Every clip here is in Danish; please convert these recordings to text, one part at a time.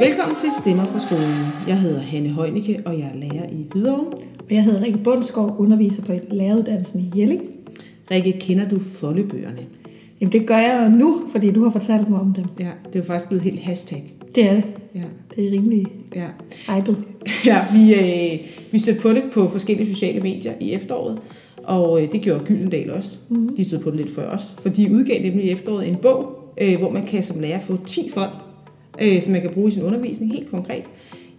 Velkommen til Stemmer fra skolen. Jeg hedder Hanne Højnicke, og jeg er lærer i Hvidovre. Og jeg hedder Rikke Bundsgaard, underviser på læreruddannelsen i Jelling. Rikke, kender du foldebøgerne? Jamen det gør jeg nu, fordi du har fortalt mig om dem. Ja, det er jo faktisk blevet helt hashtag. Det er det. Ja, Det er rimelig ja. hypet. ja vi, øh, vi stødte på det på forskellige sociale medier i efteråret, og øh, det gjorde Gyldendal også. Mm. De stod på det lidt før os, for de udgav nemlig i efteråret en bog, øh, hvor man kan som lærer få 10 fold, øh, som man kan bruge i sin undervisning helt konkret.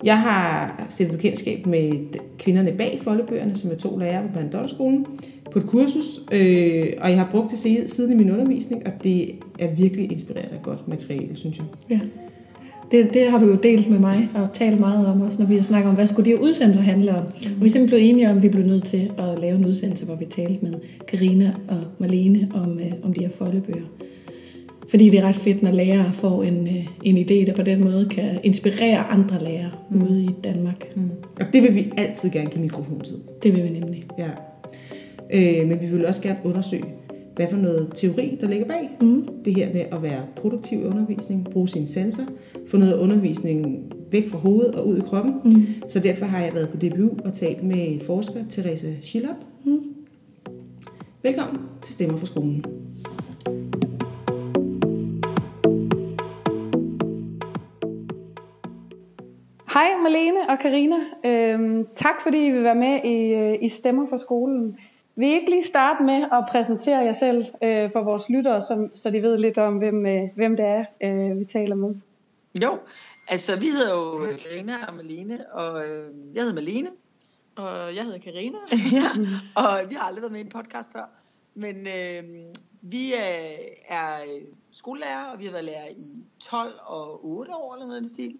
Jeg har stillet bekendtskab med kvinderne bag foldebøgerne, som er to lærere på Blandt på et kursus, øh, og jeg har brugt det siden siden i min undervisning, og det er virkelig inspirerende og godt materiale, synes jeg. Ja. Det, det har du jo delt med mig og talt meget om også, når vi har snakket om, hvad skulle de her udsendelser handle om. Mm. Og vi er simpelthen blevet enige om, at vi blev nødt til at lave en udsendelse, hvor vi talte med Karina og Marlene om, øh, om de her foldebøger. Fordi det er ret fedt, når lærere får en, øh, en idé, der på den måde kan inspirere andre lærere mm. ude i Danmark. Mm. Og det vil vi altid gerne give mikrofon til. Det vil vi nemlig. Ja. Øh, men vi vil også gerne undersøge, hvad for noget teori, der ligger bag. Mm. Det her med at være produktiv i undervisning, bruge sine sanser, få noget af undervisningen væk fra hovedet og ud i kroppen. Mm. Så derfor har jeg været på DBU og talt med forsker Therese Schillop. Mm. Velkommen til Stemmer for skolen. Hej Malene og Karina. Øhm, tak fordi I vil være med i, øh, i Stemmer for skolen. Vil I ikke lige starte med at præsentere jer selv øh, for vores lyttere, som, så de ved lidt om, hvem, øh, hvem det er, øh, vi taler med? Jo, altså vi hedder jo Karina og Malene, og øh, jeg hedder Malene, Og jeg hedder Karina. ja, og vi har aldrig været med i en podcast før, men øh, vi er, er skolelærer, og vi har været lærer i 12 og 8 år eller noget i den stil.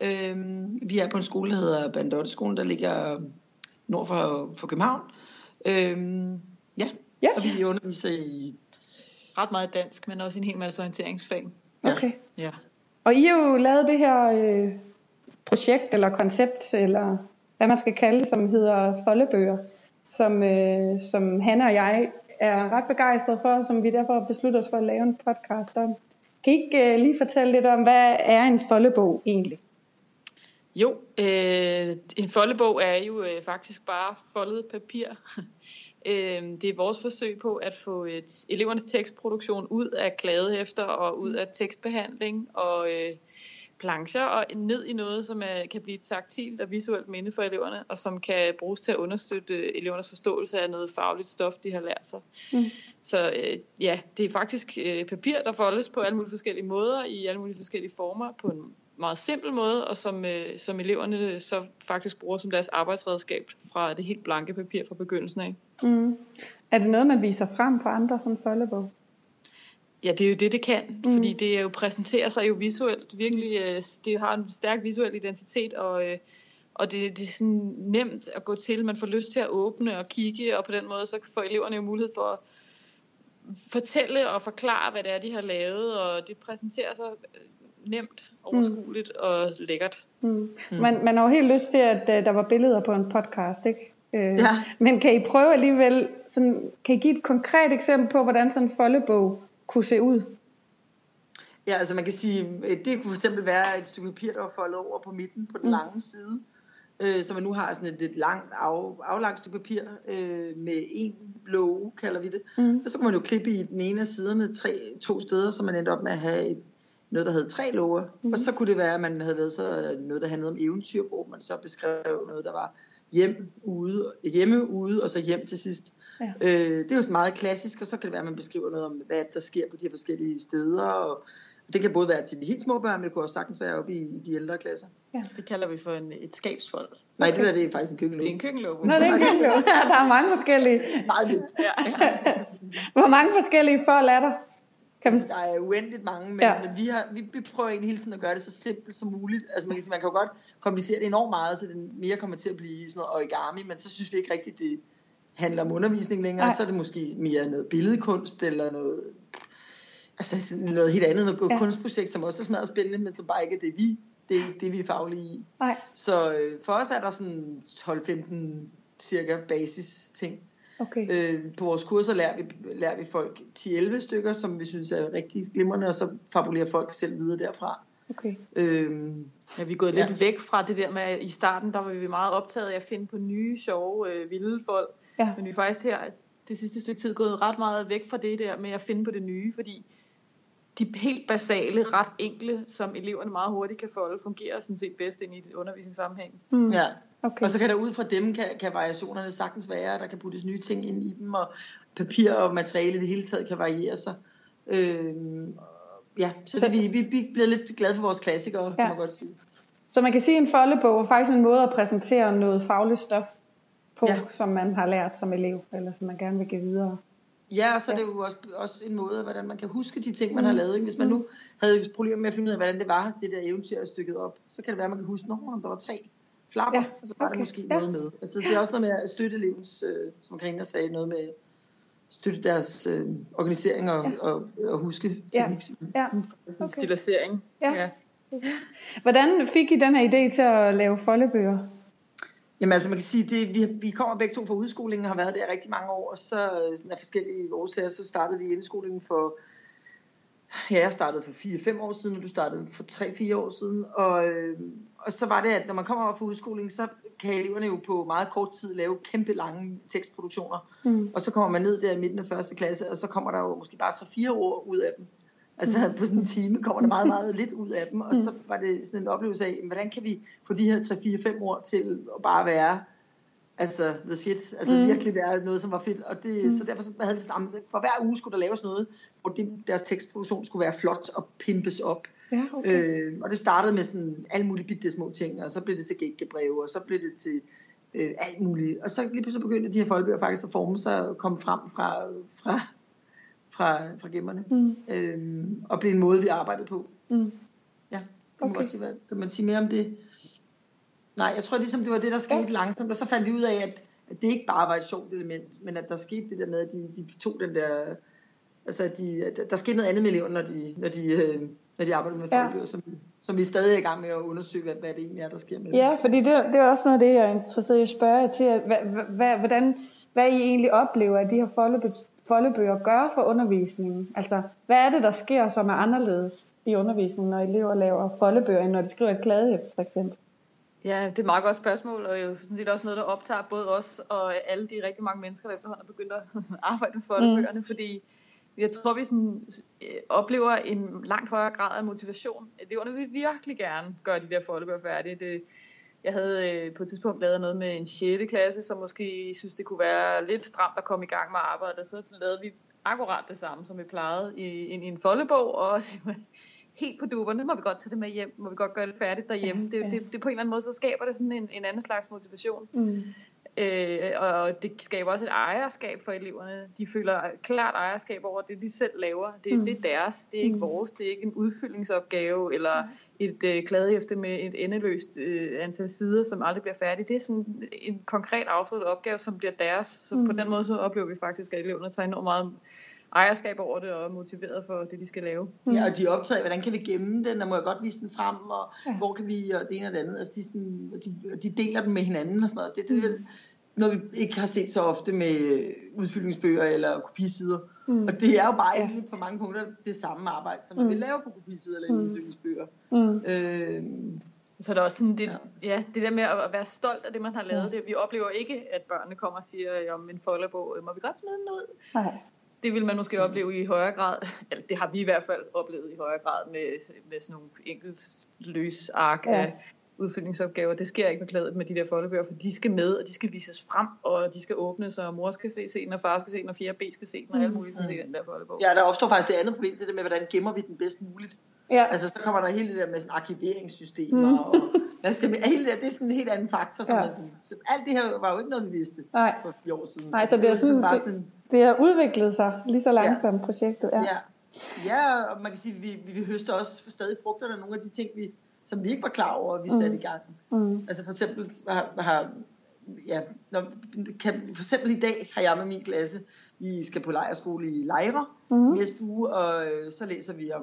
Øh, vi er på en skole, der hedder Bandotteskolen, der ligger nord for, for København. Øh, ja. Ja. og vi underviser i Ret meget dansk, men også en hel masse orienteringsfag. Okay. Ja. Og I har jo lavet det her øh, projekt eller koncept, eller hvad man skal kalde det, som hedder Foldebøger, som, øh, som Hanne og jeg er ret begejstrede for, som vi derfor beslutter os for at lave en podcast om. Kan I ikke øh, lige fortælle lidt om, hvad er en foldebog egentlig? Jo, øh, en foldebog er jo øh, faktisk bare foldet papir. øh, det er vores forsøg på at få et, elevernes tekstproduktion ud af kladehæfter og ud af tekstbehandling og øh, plancher og ned i noget, som er, kan blive taktilt og visuelt minde for eleverne, og som kan bruges til at understøtte elevernes forståelse af noget fagligt stof, de har lært sig. Mm. Så øh, ja, det er faktisk øh, papir, der foldes på alle mulige forskellige måder, i alle mulige forskellige former, på en meget simpel måde, og som, øh, som eleverne så faktisk bruger som deres arbejdsredskab fra det helt blanke papir fra begyndelsen af. Mm. Er det noget, man viser frem for andre som foldebog? Ja, det er jo det, det kan, mm. fordi det er jo præsenterer sig jo visuelt, virkelig, øh, det har en stærk visuel identitet, og, øh, og det, det er sådan nemt at gå til, man får lyst til at åbne og kigge, og på den måde så får eleverne jo mulighed for at fortælle og forklare, hvad det er, de har lavet, og det præsenterer sig øh, nemt, overskueligt mm. og lækkert. Mm. Mm. Man, man har jo helt lyst til, at uh, der var billeder på en podcast, ikke? Uh, Ja. Men kan I prøve alligevel, sådan, kan I give et konkret eksempel på, hvordan sådan en foldebog kunne se ud? Ja, altså man kan sige, øh, det kunne for eksempel være et stykke papir, der var foldet over på midten på den Mm. lange side. Øh, så man nu har sådan et, et langt, af, aflangt stykke papir øh, med en låge, kalder vi det. Mm. Og så kunne man jo klippe i den ene af siderne tre, to steder, så man endte op med at have et, noget, der hed tre låger. Mm. Og så kunne det være, at man havde lavet så noget, der handlede om eventyr, hvor man så beskrev noget, der var hjem ude, hjemme ude, og så hjem til sidst. Ja. Øh, det er jo sådan meget klassisk, og så kan det være, at man beskriver noget om, hvad der sker på de her forskellige steder, og det kan både være til de helt små børn, men det kunne også sagtens være oppe i, i de ældre klasser. Det kalder vi for en, et skabsfold. Nej, det der det er faktisk en køkkenlåge. Det er en køkkenlåge. Nå, det er en køkkenlåge. Ja, der er mange forskellige. meget lidt. Hvor mange forskellige fold er der? Kan man... Der er uendeligt mange, men, Ja. men vi, har, vi, vi prøver egentlig hele tiden at gøre det så simpelt som muligt. Altså man kan, sige, man kan jo godt komplicere det enormt meget, så det mere kommer til at blive sådan noget origami, men så synes vi ikke rigtigt, det handler om undervisning længere. Nej. Så er det måske mere noget billedkunst eller noget, altså noget helt andet, noget Ja. kunstprojekt, som også er smadret spændende, men som bare ikke er det, vi, det, er det vi er faglige i. Nej, Så øh, for os er der sådan 12-15 cirka basis ting. Okay. Øh, på vores kurser lærer vi, lærer vi folk 10-11 stykker, som vi synes er rigtig glimrende, og så fabulerer folk selv videre derfra. Okay. Øhm, Ja, vi er gået Ja. lidt væk fra det der med, at i starten, der var vi meget optaget af at finde på nye, sjove, øh, vilde folk. Ja. Men vi er faktisk her det sidste stykke tid gået ret meget væk fra det der med at finde på det nye, fordi de helt basale, ret enkle, som eleverne meget hurtigt kan folde, fungerer sådan set bedst ind i et undervisningssammenhæng. Mm. ja. Okay. Og så kan der ud fra dem, kan, kan variationerne sagtens være, der kan puttes nye ting ind i dem, og papir og materiale i det hele taget kan variere sig. Øhm, ja, så det, vi, vi, vi er blevet lidt glade for vores klassikere, ja. kan man godt sige. Så man kan sige, at en foldebog er faktisk en måde at præsentere noget fagligt stof på, ja. som man har lært som elev, eller som man gerne vil give videre. Ja, og så er Ja. det jo også, også en måde, hvordan man kan huske de ting, man har lavet. Ikke? Hvis man nu havde problemer med at finde ud af, hvordan det var, det der eventyr er stykket op, så kan det være, at man kan huske, når der var tre flapper, Ja, og så var okay. der måske Ja. noget med. Altså, det er også noget med at støtte elevens, øh, som Karina sagde, noget med støtte deres øh, organisering og, ja. og, og huske teknik. Ja. Sådan en Okay. stilisering. Ja. Hvordan fik I den her idé til at lave foldebøger? Jamen altså man kan sige, det, vi, vi kommer begge to fra udskolingen og har været der rigtig mange år, og så øh, af forskellige årsager, så startede vi indskolingen for, ja jeg startede for 4-5 år siden, og du startede for 3-4 år siden, og, øh, og så var det, at når man kommer op fra udskolingen, så kan eleverne jo på meget kort tid lave kæmpe lange tekstproduktioner, Mm. og så kommer man ned der i midten af første klasse, og så kommer der jo måske bare 3-4 ord ud af dem. Altså på sådan en time kommer der meget, meget lidt ud af dem, og så var det sådan en oplevelse af, hvordan kan vi få de her 3-4-5 ord til at bare være, altså the shit, altså Mm. virkelig være noget, som var fedt, og det, mm. så derfor så havde vi sådan, "Jamen, for hver uge skulle der laves noget, hvor det, deres tekstproduktion skulle være flot og pimpes op. Ja, okay. Øh, og det startede med sådan alle mulige bitte små ting, og så blev det til gækkebreve, og så blev det til øh, alt muligt. Og så lige pludselig begyndte de her folkebøger faktisk at forme sig og komme frem fra, fra, fra, fra gemmerne. Mm. Øh, og blev en måde, vi arbejdede på. Mm. Ja, kan man Okay. hvad, kan man sige mere om det? Nej, jeg tror ligesom, det var det, der skete Ja. langsomt, og så fandt vi ud af, at, at det ikke bare var et sjovt element, men at der skete det der med, at de, de tog den der, altså at de, at der skete noget andet med eleverne, når de, når de, øh, når de arbejder med Ja. folkebøger, som, som vi stadig er i gang med at undersøge, hvad, hvad det egentlig er, der sker med dem. Ja, fordi det, det er også noget af det, jeg er interesseret i at spørge jer til. At, hvad, hvad, hvordan, hvad I egentlig oplever, at de her foldebøger, foldebøger gør for undervisningen. Altså, hvad er det, der sker, som er anderledes i undervisningen, når elever laver foldebøger, end når de skriver et kladehæft, for eksempel? Ja, det er et meget godt spørgsmål, og jo sådan set også noget, der optager både os og alle de rigtig mange mennesker, der efterhånden er begyndt at arbejde med foldebøgerne, mm. fordi jeg tror, vi sådan, øh, oplever en langt højere grad af motivation. Eleverne vil virkelig gerne gøre de der foldebøger færdige. Det, jeg havde øh, på et tidspunkt lavet noget med en 6. klasse, som måske synes, det kunne være lidt stramt at komme i gang med arbejdet. Og så lavede vi akkurat det samme, som vi plejede i, i, i en foldebog, og det var helt på duberne. Må vi godt tage det med hjem? Må vi godt gøre det færdigt derhjemme? Det, det, det på en eller anden måde, så skaber det sådan en, en anden slags motivation. Mm. Øh, og det skaber også et ejerskab for eleverne. De føler klart ejerskab over det, de selv laver. Det, Mm. mm. det er deres, det er ikke Mm. vores. Det er ikke en udfyldningsopgave eller et øh, kladehæfte med et endeløst øh, antal sider, som aldrig bliver færdigt. Det er sådan en konkret afsluttet opgave, som bliver deres. Så Mm. på den måde så oplever vi faktisk, at eleverne tager enormt meget ejerskab over det og er motiveret for det, de skal lave. Ja, og de er optaget hvordan kan vi gemme den, og må jeg godt vise den frem, og Ja. hvor kan vi, og det ene og det andet. Altså, de, sådan, og de, de deler dem med hinanden og sådan noget. Det, det er vel noget, vi ikke har set så ofte med øh, udfyldningsbøger eller kopisider. Mm. Og det er jo bare Ja. egentlig på mange punkter det samme arbejde, som man Mm. vil lave på kopisider eller Mm. mm. udfyldningsbøger. Mm. Øh, Så er der også sådan det, Ja. ja. ja, det der med at være stolt af det, man har lavet. Det, vi oplever ikke, at børnene kommer og siger om en foldebog, må vi godt smide den ud? Nej. Det vil man måske opleve i højere grad, eller det har vi i hvert fald oplevet i højere grad med, med sådan nogle enkelt løs ark Ja. ja. af udfyldningsopgaver. Det sker ikke med klædet med de der foldebøger, for de skal med, og de skal vises frem, og de skal åbnes, og mor skal se den, og far skal se den, og 4B skal se den, og alt muligt skal se den der foldebog. ja, der opstår faktisk det andet problem, det der med, hvordan gemmer vi den bedst muligt. Ja. Altså, så kommer der hele det der med sådan arkiveringssystemer, Mm. mm. og hvad skal vi, hele det, det er sådan en helt anden faktor, som Ja. man, som, som, alt det her var jo ikke noget, vi vidste Nej. for fire år siden. Nej, så det er sådan- bare det- sådan Det har udviklet sig lige så langsomt, ja. projektet. Ja. Ja. ja, og man kan sige, vi, vi, vi høster også stadig frugterne af nogle af de ting, vi, som vi ikke var klar over, at vi satte i gang. Mm. Altså for eksempel har, har ja, når, kan, for eksempel i dag har jeg med min klasse, vi skal på lejerskole i Lejre Mhm. næste uge, og øh, så læser vi om,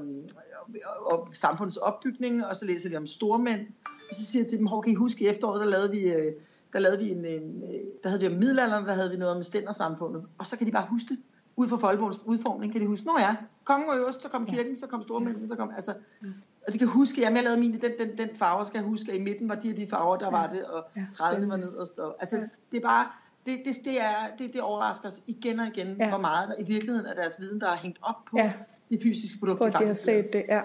om, om samfundets opbygning, og så læser vi om stormænd. Og så siger jeg til dem, hvor kan I huske i efteråret, der lavede vi, øh, der lavede vi en, en der havde vi om middelalderen, der havde vi noget om stændersamfundet. Og så kan de bare huske det. Ud fra folkebogens udformning kan de huske, nå ja, kongen var øverst, så kom kirken, så kom stormændene, så kom, altså, Og de kan huske, jeg lavede min i den, den, den farve, skal jeg huske, at i midten var de og de farver, der var det, og Ja, trædene var nederst. Og, altså, det er bare, det, det, det, er, det, det overrasker os igen og igen, Ja. hvor meget der i virkeligheden af deres viden, der er hængt op på Ja. det fysiske produkt, på de har faktisk laver. set det, ja.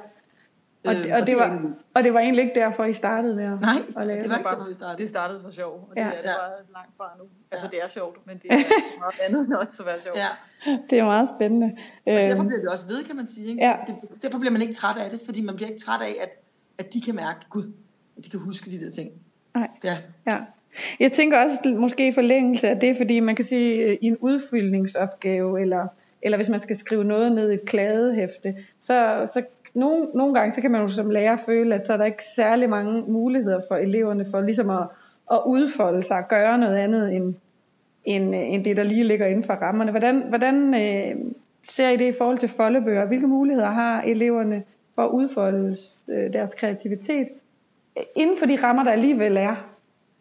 Og, Øh, det, og, det var, og det var egentlig ikke derfor, I startede med at, Nej, at lave det det. var ikke bare- derfor, vi startede. Det startede for sjov, og det, Ja. er, det var langt fra nu. Altså, Ja. det er sjovt, men det er meget andet end også at være sjovt. Ja. Det er meget spændende. Derfor Øhm, bliver vi også ved, kan man sige. Ikke? Ja. Det, derfor bliver man ikke træt af det, fordi man bliver ikke træt af, at, at de kan mærke, gud, at de kan huske de der ting. Nej. Ja. Ja. Jeg tænker også måske i forlængelse af det, fordi man kan sige øh, i en udfyldningsopgave, eller, eller hvis man skal skrive noget ned i et kladehæfte, så, så nogle, nogle gange så kan man jo som lærer føle, at så er der ikke særlig mange muligheder for eleverne for ligesom at, at udfolde sig og gøre noget andet end, end, end det, der lige ligger inden for rammerne. Hvordan, hvordan øh, ser I det i forhold til foldebøger? Hvilke muligheder har eleverne for at udfolde øh, deres kreativitet inden for de rammer, der alligevel er?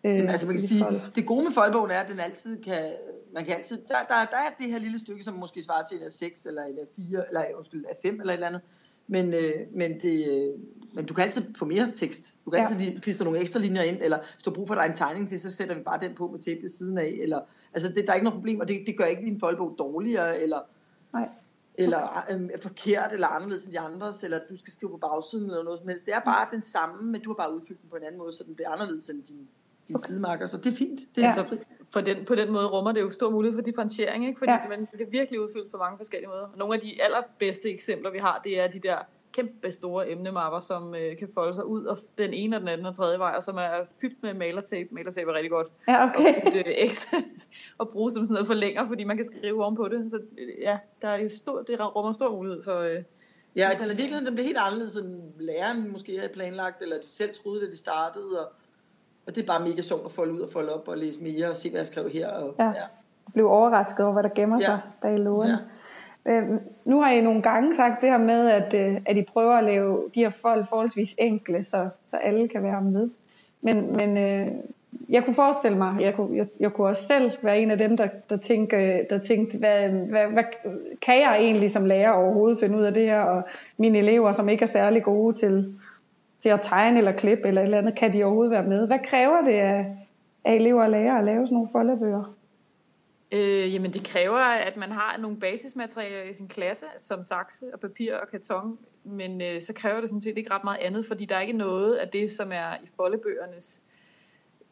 Øh, Jamen, altså man kan sige, det gode med foldbogen er, at den altid kan, man kan altid, der, der, der er det her lille stykke, som måske svarer til en af 6 eller en af 4, eller undskyld, af 5 eller et eller andet. Men, øh, men, det, øh, men du kan altid få mere tekst. Du kan Ja. altid klistre nogle ekstra linjer ind, eller hvis du har brug for, at der er en tegning til, så sætter vi bare den på med tape ved siden af. Eller, altså det, der er ikke noget problem, og det, det gør ikke din foldbog dårligere, eller, Nej. eller øh, forkert, eller anderledes end de andres, eller du skal skrive på bagsiden, eller noget som helst. Det er bare den samme, men du har bare udfyldt den på en anden måde, så den bliver anderledes end din, din okay. sidemarker. Så det er fint. Det er Ja. så frit. For den, på den måde rummer det jo stor mulighed for differentiering, ikke? fordi Ja. man kan virkelig udfyldes på mange forskellige måder. Og nogle af de allerbedste eksempler, vi har, det er de der kæmpe store emnemapper, som øh, kan folde sig ud, og den ene og den anden og tredje vej, og som er fyldt med malertape. Malertape er rigtig godt. Ja, okay. Og øh, ekstra og bruge som sådan noget forlænger, fordi man kan skrive ovenpå det. Så øh, ja, der er stor, det rummer stor mulighed for... Øh, Ja, den er virkelig, den bliver helt anderledes, end læreren måske havde planlagt, eller de selv troede, da de startede. Og, og det er bare mega sjovt at folde ud og folde op og læse mere og se, hvad jeg skrev her. Og, Ja. Blev overrasket over, hvad der gemmer Ja. sig bag lågen. Ja. Øhm, nu har I nogle gange sagt det her med, at, øh, at I prøver at lave de her folk forholdsvis enkle, så, så alle kan være med. Men, men øh, jeg kunne forestille mig, jeg kunne, jeg, jeg kunne også selv være en af dem, der, der, tænkte, der tænkte, hvad, hvad, hvad kan jeg egentlig som lærer overhovedet finde ud af det her? Og mine elever, som ikke er særlig gode til, til at tegne eller klippe eller et eller andet, kan de overhovedet være med? Hvad kræver det af, af elever og lærere at lave sådan nogle foldebøger? Øh, jamen det kræver, at man har nogle basismaterialer i sin klasse, som sakse og papir og karton, men øh, så kræver det sådan set ikke ret meget andet, fordi der er ikke noget af det, som er i foldebøgernes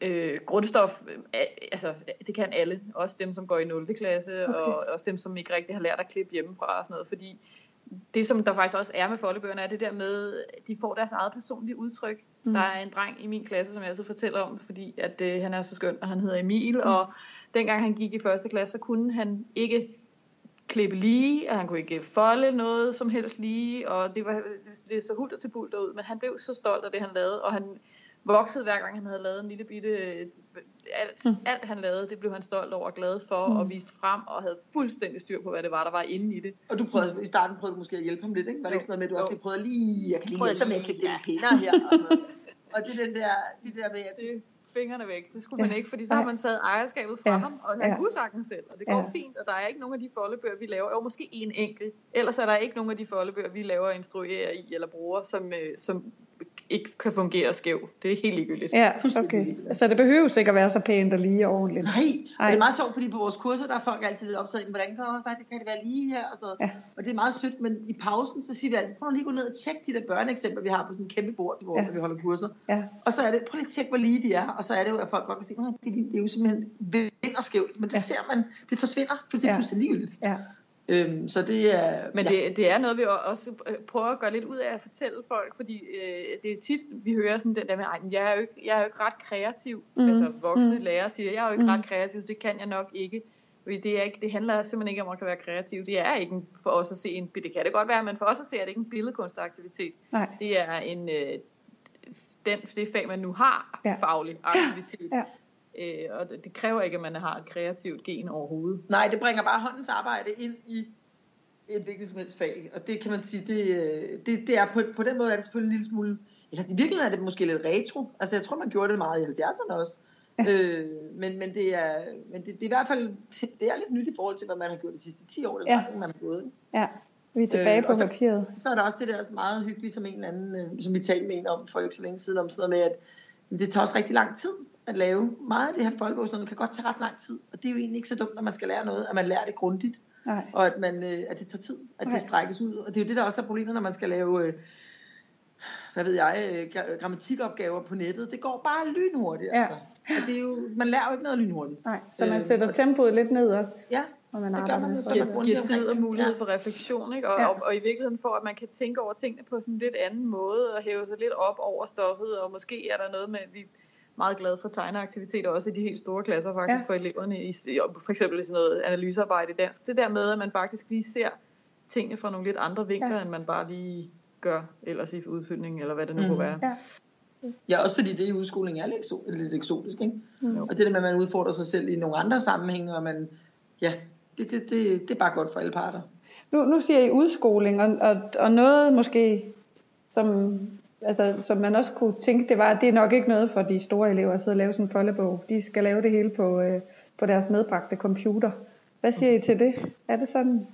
øh, grundstof. Øh, altså, det kan alle, også dem, som går i 0. klasse, okay. og også dem, som ikke rigtig har lært at klippe hjemmefra og sådan noget, fordi det, som der faktisk også er med foldebøgerne, er det der med, at de får deres eget personlige udtryk. Mm. Der er en dreng i min klasse, som jeg altid fortæller om, fordi at, øh, han er så skøn, og han hedder Emil, mm. og dengang han gik i første klasse, så kunne han ikke klippe lige, og han kunne ikke folde noget som helst lige, og det var det så hulter til bulter ud, men han blev så stolt af det, han lavede, og han voksede hver gang, han havde lavet en lille bitte, alt, mm. alt han lavede, det blev han stolt over og glad for, mm. og viste frem, og havde fuldstændig styr på, hvad det var, der var inde i det. Og du prøvede, i starten prøvede du måske at hjælpe ham lidt, ikke? Var det ikke sådan noget med, at du også lige prøvede lige, jeg kan lige Prøvede hjælpe dig med at klippe ja. pinder her. Og, sådan noget. og det er den der, det der med, at det fingrene væk. Det skulle man Ja. ikke, fordi så har man taget ejerskabet fra Ja. ham, og han Ja. kunne sagtens selv, og det går Ja. ja. fint, og der er ikke nogen af de foldebøger, vi laver, jo måske en enkelt, ellers er der ikke nogen af de foldebøger, vi laver og instruerer i, eller bruger, som, øh, som ikke kan fungere skæv. Det er helt ligegyldigt. Ja, Fuldstændig okay. ligegyldigt. Altså det behøves ikke at være så pænt og lige og ordentligt. Nej, Nej. det er meget sjovt, fordi på vores kurser, der er folk altid lidt optaget, hvordan kan, hvad, kan det være lige her, og sådan noget. Ja. Og det er meget sødt, men i pausen, så siger vi altid, prøv lige at gå ned og tjekke de der børneeksempler, vi har på sådan en kæmpe bord til vores, Ja. når vi holder kurser. Ja. Og så er det, prøv lige at tjekke, hvor lige de er, og så er det jo, at folk godt kan sige, "Nå, det, er- det er jo simpelthen vind og skævt, men det Ja. ser man, det forsvinder, for det er Ja. fuldstændig ligegyldigt. Ja. Øhm, så det er... Men ja. det, det er noget, vi også øh, prøver at gøre lidt ud af at fortælle folk, fordi øh, det er tit, vi hører sådan den der med, "Ej, men jeg er jo ikke, jeg er jo ikke ret kreativ. Mm. Altså voksne Mm. lærere siger, jeg er jo ikke Mm. ret kreativ, så det kan jeg nok ikke. Fordi det, er ikke, det handler simpelthen ikke om at kan være kreativ. Det er ikke en, for os at se en, det kan det godt være, men for os at se er det ikke en billedkunstaktivitet. Nej. Det er en, øh, den, det fag, man nu har, Ja. ja. faglig aktivitet. Ja. Øh, og det, det kræver ikke, at man har et kreativt gen overhovedet. Nej, det bringer bare håndens arbejde ind i et hvilket som helst fag. Og det kan man sige, det, øh, det, det er på, på den måde er det selvfølgelig en lille smule, eller i virkeligheden er det måske lidt retro. Altså jeg tror, man gjorde det meget i 70'erne også. Øh, men, men, det er, men det, det er i hvert fald, det, det er lidt nyt i forhold til, hvad man har gjort de sidste 10 år, det Ja. ja. man har gået. Ja. Vi er tilbage øh, på så, papiret. Så er der også det der meget hyggeligt, som en eller anden, øh, som vi talte med en om for ikke så længe siden, om sådan noget med, at det tager også rigtig lang tid at lave. Meget af det her folkebogsnummer kan godt tage ret lang tid, og det er jo egentlig ikke så dumt, når man skal lære noget, at man lærer det grundigt, Nej. og at, man, øh, at det tager tid, at Nej. det strækkes ud. Og det er jo det, der også er problemet, når man skal lave, øh, hvad ved jeg, øh, gra- grammatikopgaver på nettet. Det går bare lynhurtigt, Ja. altså. Og det er jo, man lærer jo ikke noget lynhurtigt. Nej, så man Øh, sætter og- tempoet lidt ned også, Ja, når man det gør man, så man folkebog. grundig giver tid og mulighed Ja. for refleksion, ikke? Og, Ja. og, og i virkeligheden for, at man kan tænke over tingene på sådan en lidt anden måde, og hæve sig lidt op over stoffet, og måske er der noget med, at vi meget glade for tegneaktiviteter, også i de helt store klasser faktisk, Ja. for eleverne, i, for eksempel i sådan noget analysearbejde i dansk. Det der med, at man faktisk lige ser tingene fra nogle lidt andre vinkler, Ja. end man bare lige gør ellers i udfyldningen, eller hvad det nu Mhm. kunne være. Ja. Ja, også fordi det i udskoling er lidt, ekso- lidt eksotisk, ikke? Mm. Og det der med, at man udfordrer sig selv i nogle andre sammenhænge, og man, ja, det, det, det, det er bare godt for alle parter. Nu, nu siger I udskoling, og, og, og noget måske, som, altså, som man også kunne tænke, det var, at det er nok ikke noget for de store elever at sidde og lave sådan en foldebog. De skal lave det hele på, øh, på deres medbragte computer. Hvad siger I til det? Er det sådan?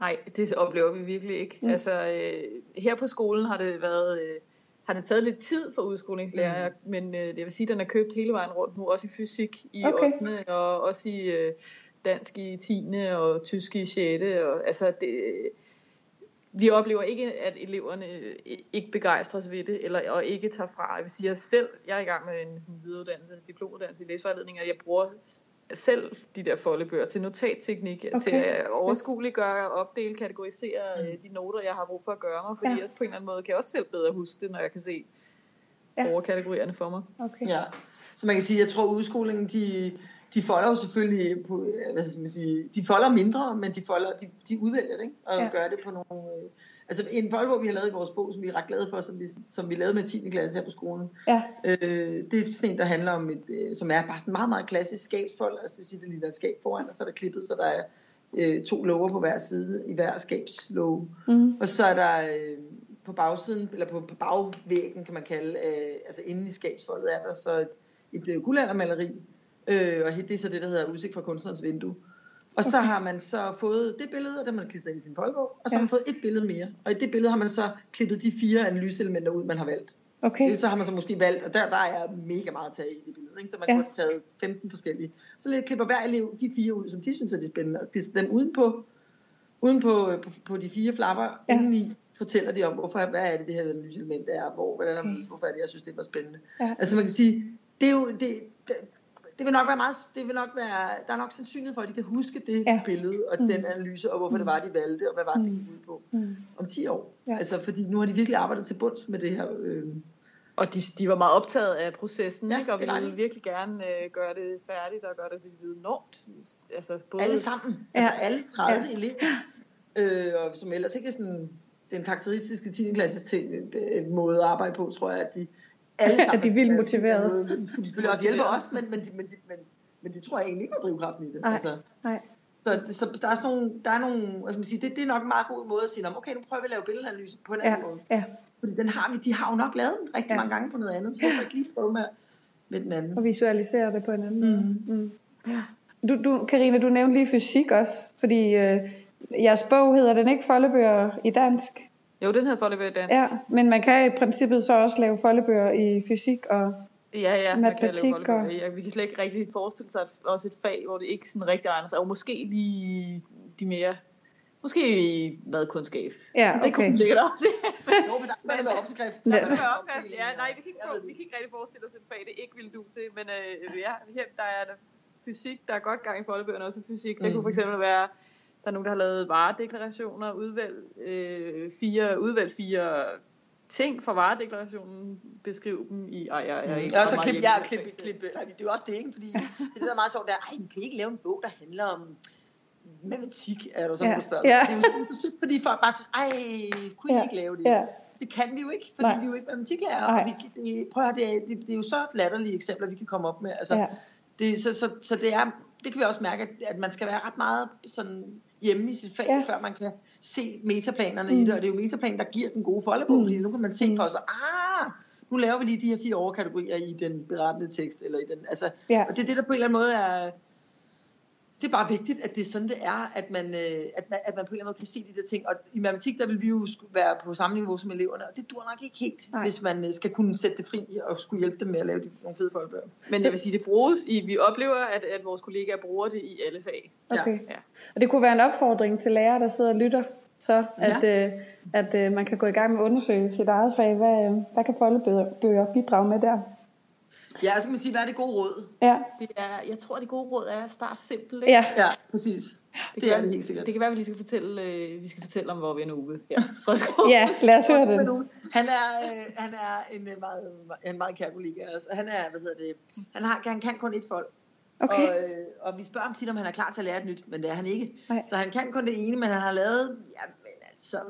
Nej, det oplever vi virkelig ikke. Mm. Altså, øh, her på skolen har det været... Øh, har det taget lidt tid for udskolingslærer, mm. men øh, det vil sige, at den er købt hele vejen rundt nu, også i fysik i Okay. 8. og også i øh, dansk i 10. og tysk i 6. Og, altså, det, vi oplever ikke, at eleverne øh, ikke begejstres ved det, eller, og ikke tager fra. Jeg vil sige, at jeg selv, jeg er i gang med en sådan, videreuddannelse, diplomuddannelse i læsevejledning, og jeg bruger selv de der foldebøger til notatteknik, okay. til at overskueligt gøre, opdele, kategorisere mm. de noter, jeg har brug for at gøre mig, fordi Ja. jeg på en eller anden måde kan jeg også selv bedre huske det, når jeg kan se Ja. overkategorierne for mig. Okay. Ja. Så man kan sige, jeg tror, at udskolingen, de, de folder jo selvfølgelig på, øh, hvad skal man sige, de folder mindre, men de folder, de, de udvælger det, ikke? Og Ja. gør det på nogle, øh, altså en foldebog, vi har lavet i vores bog, som vi er ret glade for, som vi, som vi lavede med 10. klasse her på skolen. Ja. Øh, det er sådan en, der handler om et, øh, som er bare sådan meget, meget klassisk skabsfold, altså vil sige, det ligner et skab foran, og så er der klippet, så der er øh, to låger på hver side i hver skabslåge. Mm. Og så er der øh, på bagsiden, eller på, på bagvæggen, kan man kalde, øh, altså inde i skabsfoldet, er der så et, et øh, guldaldermaleri, øh, og det er så det, der hedder udsigt fra kunstnerens vindue. Og så har man så fået det billede, og det har man klistret ind i sin foldbog, og så Ja. har man fået et billede mere. Og i det billede har man så klippet de fire analyseelementer ud, man har valgt. Okay. Det, så har man så måske valgt, og der, der er mega meget at tage i det billede, ikke? så man Ja. kunne have taget 15 forskellige. Så lidt klipper hver elev de fire ud, som de synes er de spændende, og klistrer dem udenpå, uden på, på, på de fire flapper, Ja. indeni fortæller de om, hvorfor, hvad er det, det her analyseelement er, hvor, hvordan er det, hvorfor er det, jeg synes, det var spændende. Ja. Altså man kan sige, det er jo, det, det, det vil nok være meget, det vil nok være, der er nok sandsynlighed for, at de kan huske det Ja. billede og Mm. mm. den analyse, og hvorfor mm. det var, de valgte, og hvad var det, det gik ud på Mm. om 10 år. Ja. Altså fordi nu har de virkelig arbejdet til bunds med det her. Øh, Og de, de var meget optaget af processen, Ja, ikke? og ville de. virkelig gerne øh, gøre det færdigt og gøre det enormt. Altså, både alle sammen. Ja. Altså alle 30 Ja. elever. Øh, og som ellers ikke er sådan den karakteristiske 10. klasses ting, øh, måde at arbejde på, tror jeg, at de alle At de er vildt motiverede. De skulle de selvfølgelig også hjælpe os, men, men, de, men, men, men de tror jeg egentlig ikke var drivkraften i det. Nej. Altså, Nej. så, så der er sådan nogle, der er nogle skal man sige, det, det er nok en meget god måde at sige, "Nå, okay, nu prøver vi at lave billedanalyse på en anden Ja. måde. Ja. Fordi den har vi, de har jo nok lavet den rigtig Ja. ja. mange gange på noget andet, så hvorfor ikke lige prøve med, med den anden. Og visualisere det på en anden måde. Mm. Du, du, Karina, du nævnte lige fysik også, fordi øh, jeres bog hedder den ikke foldebøger i dansk. Jo, den her foldebøger i dansk. Ja, men man kan i princippet så også lave foldebøger i fysik og Ja, ja, man kan Matematik lave og- Vi kan slet ikke rigtig forestille sig at også et fag, hvor det ikke sådan rigtig egner sig. Og måske lige de mere... Måske madkundskab. ja, Det kunne okay. man sikkert også. Jo, men der må det være opskrift. Ja. Ja, nej, vi kan, ikke, vi kan ikke rigtig forestille os et fag, det ikke ville du til. Men øh, ja, her, der er der fysik, der er godt gang i foldebøgerne også i fysik. Det Mm. kunne for eksempel være, der er nogen, der har lavet varedeklarationer, udvalg, øh, fire, udvalg fire ting fra varedeklarationen, beskriv dem i... Ej, er ikke Ja, og så klip, ja, klip, klip, nej, det er jo også det, ikke? Fordi det er der er meget sjovt, der, ej, kan I ikke lave en bog, der handler om matematik, er du så Ja, spørger. ja. Det er jo sådan så sygt, fordi folk bare synes, ej, kunne I Ja, ikke lave det? ja. Det kan vi jo ikke, fordi Nej. vi er jo ikke matematiklærer. Og vi, det, prøv at høre, det, er, det, det er jo så latterlige eksempler, vi kan komme op med. Altså, Ja. Det, så, så, så det er, det kan vi også mærke, at, man skal være ret meget sådan hjemme i sit fag, Ja. ja. før man kan se metaplanerne mm. i det, og det er jo metaplanen, der giver den gode foldebog, mm. fordi nu kan man se for sig, ah, nu laver vi lige de her fire overkategorier i den berettende tekst, eller i den, altså, Ja. og det er det, der på en eller anden måde er, det er bare vigtigt, at det er sådan, det er, at man, øh, at man, at man på en eller anden måde kan se de der ting. Og i matematik, der vil vi jo skulle være på samme niveau som eleverne, og det dur nok ikke helt, Nej. hvis man øh, skal kunne sætte det fri og skulle hjælpe dem med at lave de, nogle fede folkebøger. Men jeg vil sige, det bruges i, vi oplever, at, at vores kollegaer bruger det i alle fag. Okay. Ja. Og det kunne være en opfordring til lærere, der sidder og lytter, så at, øh, at øh, man kan gå i gang med at undersøge sit eget fag. Hvad, øh, hvad kan foldebøger bidrage med der? Ja, så kan man sige, hvad er det gode råd? Ja, Det er, jeg tror, det gode råd er at starte simpelt. Ikke? ja. Ja, præcis. Det, det er det helt sikkert. Det kan være, at vi lige skal fortælle, øh, vi skal fortælle om, hvor vi er nu ude. Ja, fra ja lad os høre Også det. Han er, øh, han er en øh, meget, en meget kær kollega af os, og han er, hvad hedder det, han, har, han kan kun et folk. Okay. Og, øh, og vi spørger ham tit, om han er klar til at lære et nyt, men det er han ikke. Nej. Så han kan kun det ene, men han har lavet, ja,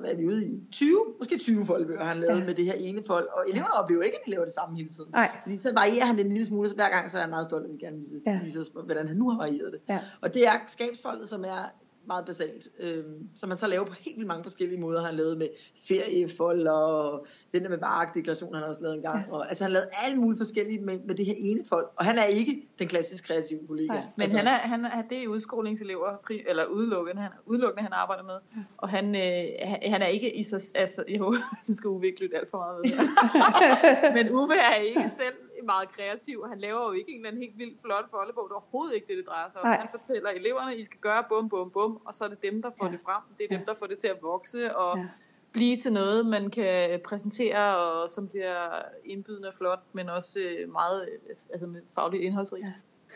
hvad er vi ude i? 20, måske 20 foldbøger han lavet Ja. ja. med det her ene fold. Og eleverne oplever ikke, at de laver det samme hele tiden. Nej. Fordi så varierer han det en lille smule, så hver gang så er han meget stolt, at vi gerne viser, Ja. ja. viser os, hvordan han nu har varieret det. Ja. Og det er skabsfoldet, som er meget basalt, øhm, som man så laver på helt vildt mange forskellige måder. Han lavet med feriefold og den der med varedeklaration, han har også lavet en gang. Og, altså han lavet alle mulige forskellige med, med det her ene folk. Og han er ikke den klassisk kreative kollega. Nej. Men altså, han er, han er, det er udskolingselever, eller udelukkende, han, udelukkende han arbejder med. Og han, øh, han, han er ikke i sig, altså, jo, det skal Uwe ikke lytte alt for meget ved. Men Uwe er ikke selv meget kreativ, og han laver jo ikke en eller anden helt vildt flot foldebog. Det er overhovedet ikke det, det drejer sig om. Nej. Han fortæller eleverne, I skal gøre bum, bum, bum, og så er det dem, der får Ja. det frem. Det er dem, der får det til at vokse, og Ja. blive til noget, man kan præsentere, og som bliver indbydende og flot, men også øh, meget øh, altså med fagligt indholdsrigt.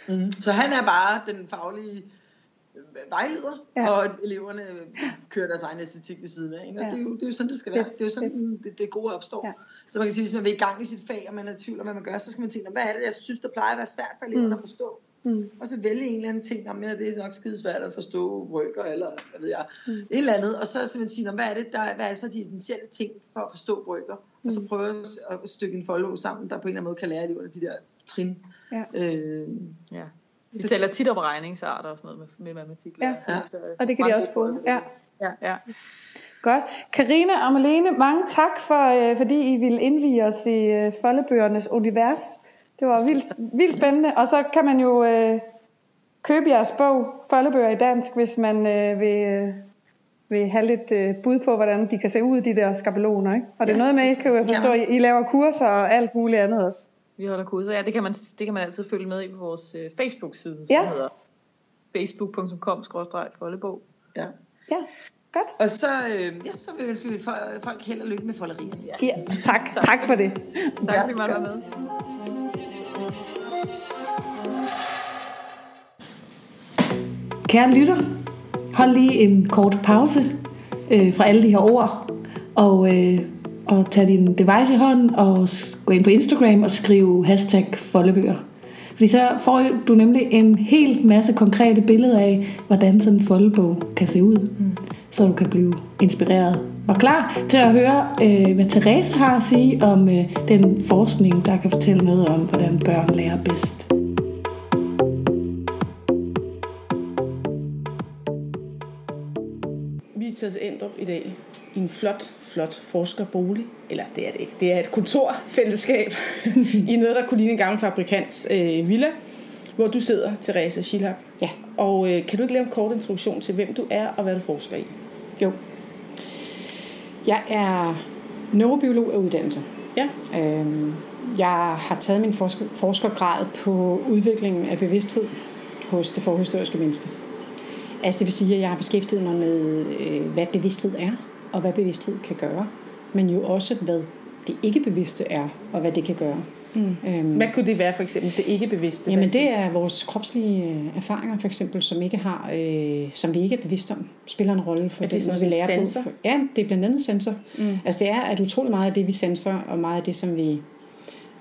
Ja. mm, så han er bare den faglige øh, vejleder, Ja. ja. og eleverne kører deres egen æstetik ved siden af. Ikke? Og Ja. det, er jo, det er jo sådan, det skal være. Det er jo sådan, det, det gode opstår. Ja. Så man kan sige, hvis man vil i gang i sit fag, og man er i tvivl om, hvad man gør, så skal man tænke, hvad er det, jeg synes, der plejer at være svært for eleverne Mm. at forstå? Mm. Og så vælge en eller anden ting, om ja, det er nok skide svært at forstå rykker, eller hvad ved jeg, mm. et eller andet. Og så simpelthen sige, "Nå, hvad er det, der, hvad er så de essentielle ting for at forstå rykker? Mm. Og så prøve at, at stykke en forløb sammen, der på en eller anden måde kan lære eleverne de der trin. Ja. Øh, Ja. Vi taler tit om regningsarter og sådan noget med, med matematik. Ja. Ja. Og det kan de også få. Ja. Ja, ja. Godt. Karina og Malene, mange tak, for, øh, fordi I ville indvige os i øh, foldebøgernes univers. Det var vildt, vildt spændende. Og så kan man jo øh, købe jeres bog, Foldebøger i dansk, hvis man øh, vil, øh, vil have lidt øh, bud på, hvordan de kan se ud, de der skabeloner. Ikke? Og det er Ja. noget med, I kan jo forstå, Ja. I I laver kurser og alt muligt andet også. Vi holder kurser. Ja, det kan man, det kan man altid følge med i på vores øh, Facebook-side, som Ja. hedder facebook.com-foldebog. ja. Ja, godt. Og så, øh, ja, så vil jeg ønske vi folk, held og lykke med folderierne. Ja. Ja, tak. Tak for det. Tak Ja, fordi man var med. Kære lytter, hold lige en kort pause øh, fra alle de her ord, og, øh, og tag din device i hånden og gå ind på Instagram og skrive hashtag foldebøger. Fordi så får du nemlig en hel masse konkrete billeder af, hvordan sådan en foldebog kan se ud. Så du kan blive inspireret og klar til at høre, øh, hvad Therese har at sige om øh, den forskning, der kan fortælle noget om, hvordan børn lærer bedst. Er til Endrup i dag i en flot, flot forskerbolig. Eller det er det ikke. Det er et kontorfællesskab i noget, der kunne ligne en gammel fabrikants øh, villa, hvor du sidder, Therese Schilhak. Ja. Og øh, kan du ikke lave en kort introduktion til, hvem du er og hvad du forsker i? Jo. Jeg er neurobiolog af uddannelse. Ja. Øhm, jeg har taget min forsker, forskergrad på udviklingen af bevidsthed hos det forhistoriske menneske. Altså det vil sige, at jeg har beskæftiget mig med, øh, hvad bevidsthed er, og hvad bevidsthed kan gøre. Men jo også, hvad det ikke bevidste er, og hvad det kan gøre. Mm. Øhm, Hvad kunne det være for eksempel, det ikke bevidste? Jamen det er vores kropslige øh, erfaringer for eksempel, som ikke har, øh, som vi ikke er bevidste om, spiller en rolle for Er det den sådan vi lærer sensor? på. Ja, det er blandt andet sensor. Mm. Altså det er, at utrolig meget af det, vi sensorer, og meget af det, som vi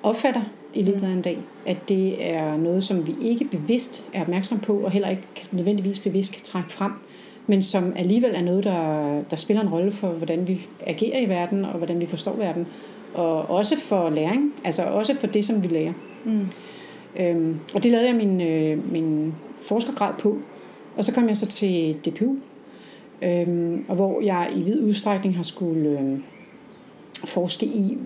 opfatter i løbet af en dag, at det er noget, som vi ikke bevidst er opmærksom på, og heller ikke nødvendigvis bevidst kan trække frem, men som alligevel er noget, der, der spiller en rolle for, hvordan vi agerer i verden, og hvordan vi forstår verden, og også for læring, altså også for det, som vi lærer. Mm. Øhm, og det lavede jeg min, øh, min forskergrad på. Og så kom jeg så til DPU, øhm, og hvor jeg i vid udstrækning har skulle øh, forske i,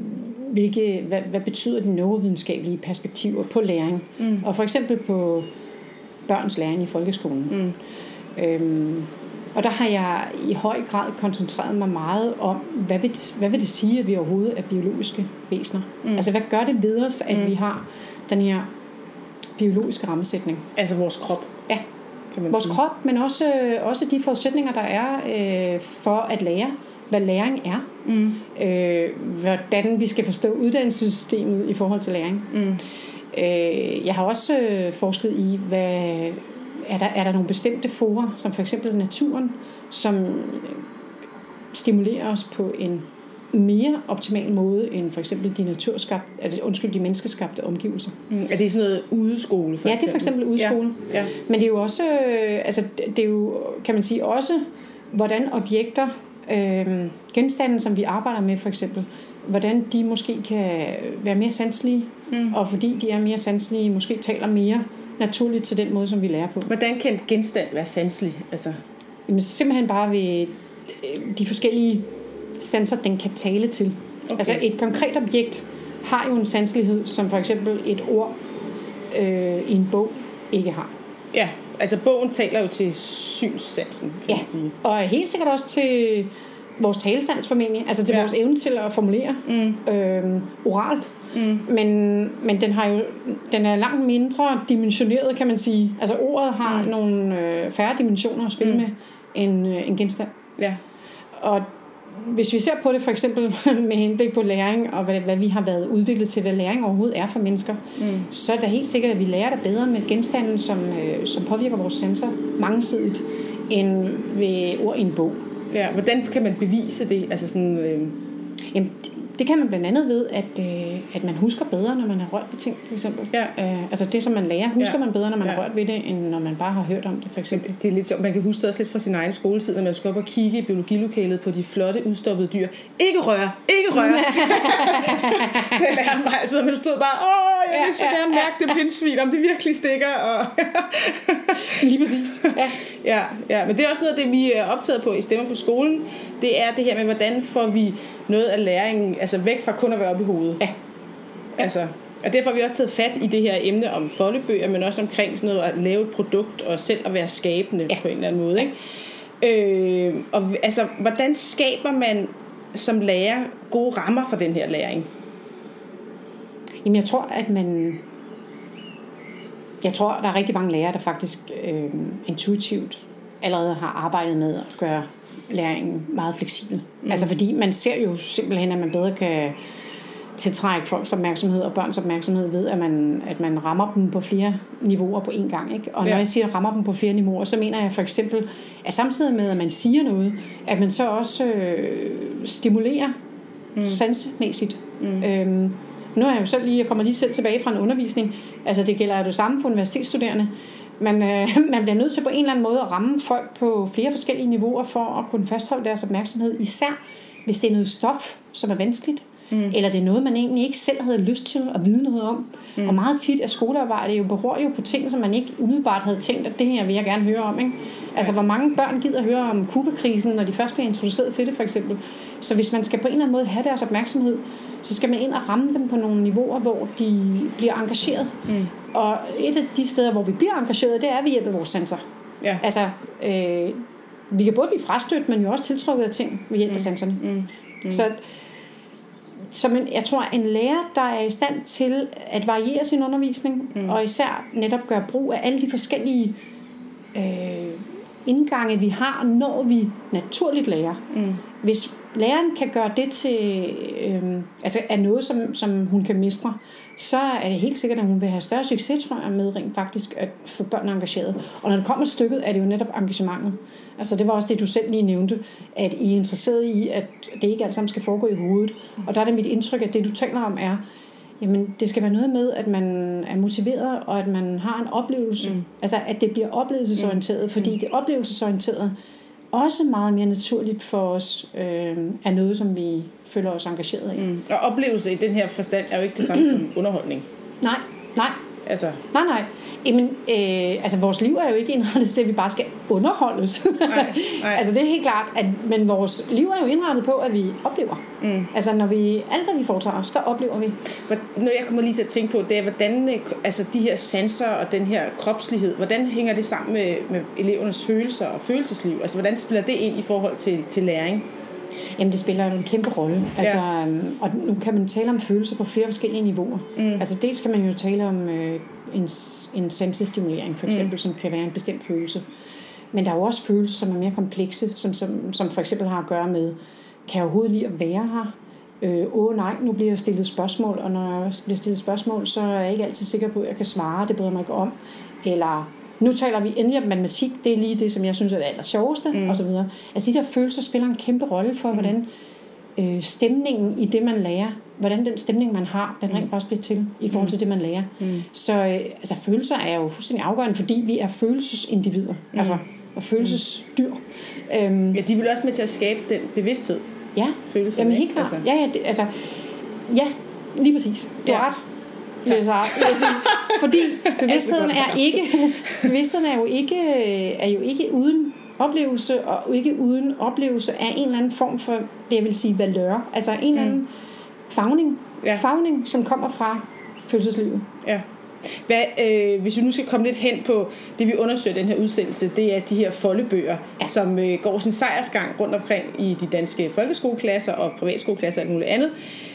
hvilke, hvad, hvad betyder de neurovidenskabelige perspektiver på læring. Mm. Og for eksempel på børns læring i folkeskolen. Mm. Øhm, og der har jeg i høj grad koncentreret mig meget om, hvad vil, det, hvad vil det sige, at vi overhovedet er biologiske væsener? Mm. Altså, hvad gør det ved os, at mm. vi har den her biologiske rammesætning? Altså vores krop. Ja, kan man vores sige. krop, men også, også de forudsætninger, der er øh, for at lære, hvad læring er. Mm. Øh, hvordan vi skal forstå uddannelsessystemet i forhold til læring. Mm. Øh, jeg har også øh, forsket i, hvad, er, der, er der nogle bestemte forer, som for eksempel naturen, som stimulerer os på en mere optimal måde end for eksempel de naturskabte, altså, undskyld, de menneskeskabte omgivelser. Mm. Er det sådan noget udeskole? For Ja, det er for eksempel udskole. Ja. Ja. Men det er jo også, øh, altså det er jo, kan man sige, også hvordan objekter, øh, genstande, som vi arbejder med for eksempel, hvordan de måske kan være mere sanselige, mm. og fordi de er mere sanselige, måske taler mere naturligt til den måde, som vi lærer på. Hvordan kan en genstand være sanselig? Altså, Jamen, simpelthen bare ved øh, de forskellige sanser, den kan tale til. Okay. Altså et konkret objekt har jo en sanselighed, som for eksempel et ord øh, i en bog ikke har. ja, altså bogen taler jo til synssansen, kan Ja, man sige. og helt sikkert også til vores talesans formentlig, altså til Ja. vores evne til at formulere mm. øhm, oralt. Mm. Men, men den har jo den er langt mindre dimensioneret, kan man sige. Altså ordet har mm. nogle øh, færre dimensioner at spille mm. med end øh, en genstand. Ja. Og hvis vi ser på det for eksempel med henblik på læring, og hvad, hvad vi har været udviklet til, hvad læring overhovedet er for mennesker, mm. så er det helt sikkert, at vi lærer det bedre med genstanden, som, øh, som påvirker vores sensor mangesidigt, end ved ord i en bog. ja. Hvordan kan man bevise det? Altså sådan, øh, Jamen, det- det kan man blandt andet ved, at, øh, at man husker bedre, når man har rørt ved ting, for eksempel. Ja. Øh, altså det, som man lærer, husker Ja. man bedre, når man Ja. har rørt ved det, end når man bare har hørt om det, for eksempel. det er lidt sjovt. Man kan huske det også lidt fra sin egen skoletid, når man skulle op og kigge i biologilokalet på de flotte, udstoppede dyr. Ikke røre! Ikke røre! så lærte mig altid, og man stod bare, åh, jeg vil så Ja, ja, gerne mærke det pindsvin, om det virkelig stikker. Og Lige præcis. Ja. Ja, ja, men det er også noget af det, vi er optaget på i Stemmer for skolen. Det er det her med, hvordan får vi noget af læringen, altså væk fra kun at være oppe i hovedet. Ja. Altså, og derfor har vi også taget fat i det her emne om foldebøger, men også omkring sådan noget at lave et produkt og selv at være skabende ja. Ja. på en eller anden måde. Ikke? Øh, og altså, hvordan skaber man som lærer gode rammer for den her læring? Jamen, jeg tror, at man... Jeg tror, der er rigtig mange lærere, der faktisk øh, intuitivt allerede har arbejdet med at gøre læringen meget fleksibel. Mm. Altså fordi man ser jo simpelthen, at man bedre kan tiltrække folks opmærksomhed og børns opmærksomhed ved, at man, at man rammer dem på flere niveauer på én gang. Ikke? Og når Ja. jeg siger rammer dem på flere niveauer, så mener jeg for eksempel, at samtidig med, at man siger noget, at man så også øh, stimulerer mm. sansmæssigt. Mm. Øhm, nu er jeg jo selv lige, jeg kommer lige selv tilbage fra en undervisning. Altså det gælder jo det samme for universitetsstuderende. Man, øh, man bliver nødt til på en eller anden måde at ramme folk på flere forskellige niveauer for at kunne fastholde deres opmærksomhed. Især hvis det er noget stof, som er vanskeligt. Mm. Eller det er noget, man egentlig ikke selv havde lyst til at vide noget om. Mm. Og meget tit er skolearbejde jo beror jo på ting, som man ikke umiddelbart havde tænkt, at det her vil jeg gerne høre om. Ikke? Altså, hvor mange børn gider høre om Kubakrisen, når de først bliver introduceret til det, for eksempel. Så hvis man skal på en eller anden måde have deres opmærksomhed, så skal man ind og ramme dem på nogle niveauer, hvor de bliver engageret. Mm. Og et af de steder, hvor vi bliver engageret, det er ved hjælp af vores sanser. Ja. Altså, øh, vi kan både blive frastødt, men jo også tiltrukket af ting ved hjælp af sanserne. Mm. Mm. Så, så men jeg tror, en lærer, der er i stand til at variere sin undervisning, mm. og især netop gøre brug af alle de forskellige øh, indgange, vi har, når vi naturligt lærer. Mm. Hvis læreren kan gøre det til øh, altså er noget, som, som hun kan mestre, så er det helt sikkert, at hun vil have større succes, tror jeg, med rent faktisk at få børn engageret. Og når det kommer til stykket, er det jo netop engagementet. Altså det var også det, du selv lige nævnte, at I er interesseret i, at det ikke alt sammen skal foregå i hovedet. Og der er det mit indtryk, at det, du taler om, er, Jamen, det skal være noget med, at man er motiveret, og at man har en oplevelse. Mm. Altså, at det bliver oplevelsesorienteret, mm. fordi det oplevelsesorienteret også meget mere naturligt for os, øh, er noget, som vi føler os engageret i. Mm. Og oplevelse i den her forstand er jo ikke det samme som underholdning. Nej, nej. Altså, Nej, nej. Jamen, øh, altså, vores liv er jo ikke indrettet til, at vi bare skal underholdes. Nej, nej. altså, det er helt klart. At, men vores liv er jo indrettet på, at vi oplever. Mm. Altså, når vi, alt hvad vi foretager os, der oplever vi. Noget jeg kommer lige til at tænke på, det er, hvordan øh, altså de her sanser og den her kropslighed, hvordan hænger det sammen med, med elevernes følelser og følelsesliv? Altså, hvordan spiller det ind i forhold til, til læring? Jamen, det spiller jo en kæmpe rolle. Altså, øhm, og nu kan man tale om følelser på flere forskellige niveauer. Mm. Altså, dels kan man jo tale om øh, en, en sansestimulering, for eksempel, mm. som kan være en bestemt følelse. Men der er jo også følelser, som er mere komplekse, som, som, som for eksempel har at gøre med, kan jeg overhovedet lide at være her? Øh, åh nej, nu bliver jeg stillet spørgsmål, og når jeg bliver stillet spørgsmål, så er jeg ikke altid sikker på, at jeg kan svare, det bryder mig ikke om. Eller, nu taler vi endelig om matematik, det er lige det, som jeg synes er det aller sjoveste, mm. og så videre. Altså de der følelser spiller en kæmpe rolle for, mm. hvordan øh, stemningen i det, man lærer, hvordan den stemning, man har, den rent faktisk bliver til i forhold til det, man lærer. Mm. Så øh, altså, følelser er jo fuldstændig afgørende, fordi vi er følelsesindivider, mm. altså og følelsesdyr. Øhm, Ja, de vil også med til at skabe den bevidsthed. ja, Følelserne, Jamen helt klart. Altså. Ja, ja, det, altså, ja, lige præcis. Du Ja. har ret. Jeg sige. Fordi bevidstheden er ikke, bevidstheden er jo ikke, er jo ikke uden oplevelse, og ikke uden oplevelse af en eller anden form for, det jeg vil sige, valør. Altså en eller anden fagning, Ja. fagning, som kommer fra følelseslivet. Ja. Hvad, øh, hvis vi nu skal komme lidt hen på det, vi undersøger den her udsendelse, det er de her foldebøger, ja. som øh, går sin sejrsgang rundt omkring i de danske folkeskoleklasser og privatskoleklasser og alt muligt andet. Øh,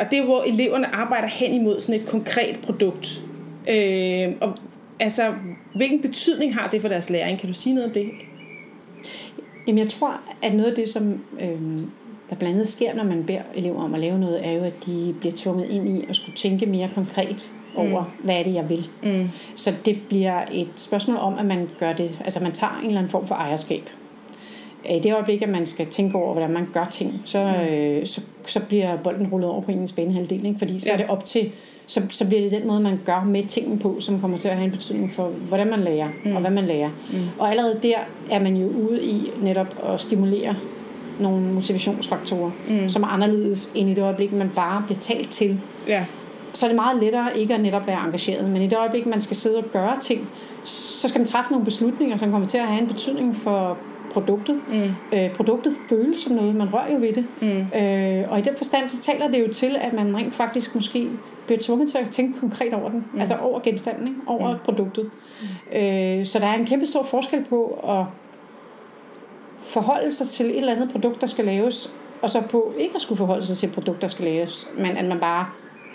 og det er, hvor eleverne arbejder hen imod sådan et konkret produkt. Øh, og altså, hvilken betydning har det for deres læring? Kan du sige noget om det? Jamen jeg tror, at noget af det, som øh, der blandt andet sker, når man beder elever om at lave noget, er jo, at de bliver tvunget ind i at skulle tænke mere konkret over, mm. hvad er det, jeg vil. Mm. Så det bliver et spørgsmål om, at man gør det, altså man tager en eller anden form for ejerskab. I det øjeblik, at man skal tænke over, hvordan man gør ting, så, mm. øh, så, så bliver bolden rullet over på ens banehalvdel, ikke? fordi så Ja. er det op til, så, så bliver det den måde, man gør med tingene på, som kommer til at have en betydning for, hvordan man lærer, mm. og hvad man lærer. Mm. Og allerede der er man jo ude i netop at stimulere nogle motivationsfaktorer, mm. som er anderledes end i det øjeblik, man bare bliver talt til. Ja. Så er det meget lettere ikke at netop være engageret, men i det øjeblik, man skal sidde og gøre ting, så skal man træffe nogle beslutninger, som kommer til at have en betydning for produktet. Mm. Øh, produktet føles som noget, man rører jo ved det. Mm. Øh, og i den forstand, så taler det jo til, at man rent faktisk måske bliver tvunget til at tænke konkret over den. Mm. Altså over genstanden, ikke? over mm. produktet. Mm. Øh, så der er en kæmpe stor forskel på at forholde sig til et eller andet produkt, der skal laves, og så på ikke at skulle forholde sig til et produkt, der skal laves, men at man bare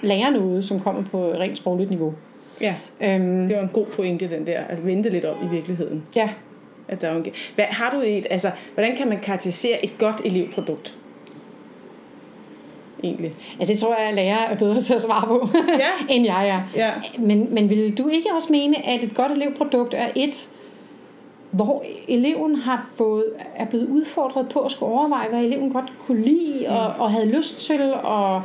lærer noget, som kommer på rent sprogligt niveau. ja, Øhm, det var en god pointe, den der, at vente lidt om i virkeligheden. ja, At der er en... Hvad, har du et, altså, hvordan kan man karakterisere et godt elevprodukt? Egentlig. altså det tror jeg, at lærer er bedre til at svare på, Ja. end jeg er. Ja. Men, men vil du ikke også mene, at et godt elevprodukt er et, hvor eleven har fået, er blevet udfordret på at skulle overveje, hvad eleven godt kunne lide, og, og havde lyst til, og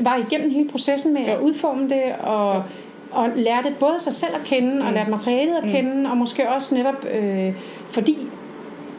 var igennem hele processen med at udforme det, og, og lærte både sig selv at kende, og lærte materialet at kende, og måske også netop, øh, fordi